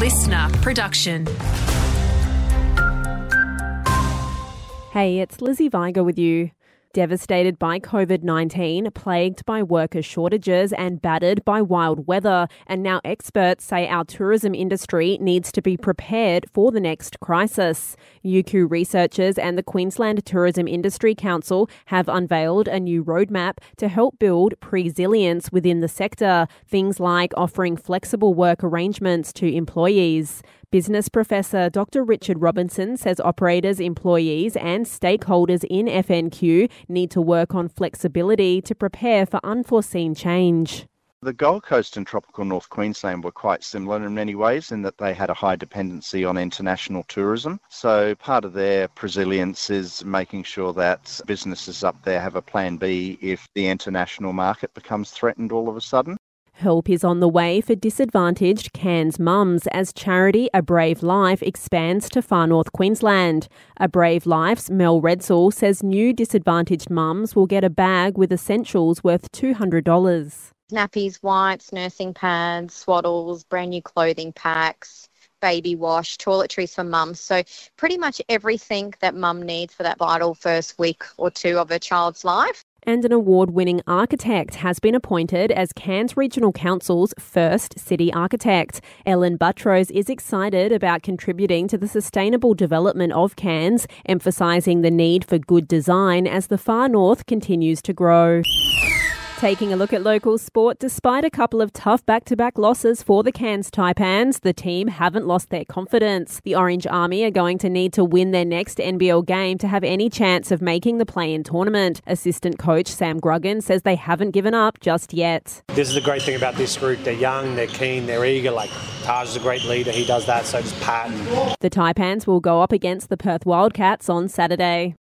listener production. Hey, it's Lizzie Viger with you. Devastated by COVID 19, plagued by worker shortages, and battered by wild weather. And now experts say our tourism industry needs to be prepared for the next crisis. UQ researchers and the Queensland Tourism Industry Council have unveiled a new roadmap to help build resilience within the sector, things like offering flexible work arrangements to employees. Business professor Dr. Richard Robinson says operators, employees, and stakeholders in FNQ need to work on flexibility to prepare for unforeseen change. The Gold Coast and tropical North Queensland were quite similar in many ways in that they had a high dependency on international tourism. So part of their resilience is making sure that businesses up there have a plan B if the international market becomes threatened all of a sudden. Help is on the way for disadvantaged Cairns mums as charity A Brave Life expands to far north Queensland. A Brave Life's Mel Redsall says new disadvantaged mums will get a bag with essentials worth $200. Nappies, wipes, nursing pads, swaddles, brand new clothing packs, baby wash, toiletries for mum. So pretty much everything that mum needs for that vital first week or two of her child's life and an award winning architect has been appointed as Cairns Regional Council's first city architect. Ellen Buttrose is excited about contributing to the sustainable development of Cairns, emphasising the need for good design as the far north continues to grow. Taking a look at local sport, despite a couple of tough back to back losses for the Cairns Taipans, the team haven't lost their confidence. The Orange Army are going to need to win their next NBL game to have any chance of making the play in tournament. Assistant coach Sam Gruggan says they haven't given up just yet. This is the great thing about this group. They're young, they're keen, they're eager. Like Taj is a great leader, he does that, so does Pat. The Taipans will go up against the Perth Wildcats on Saturday.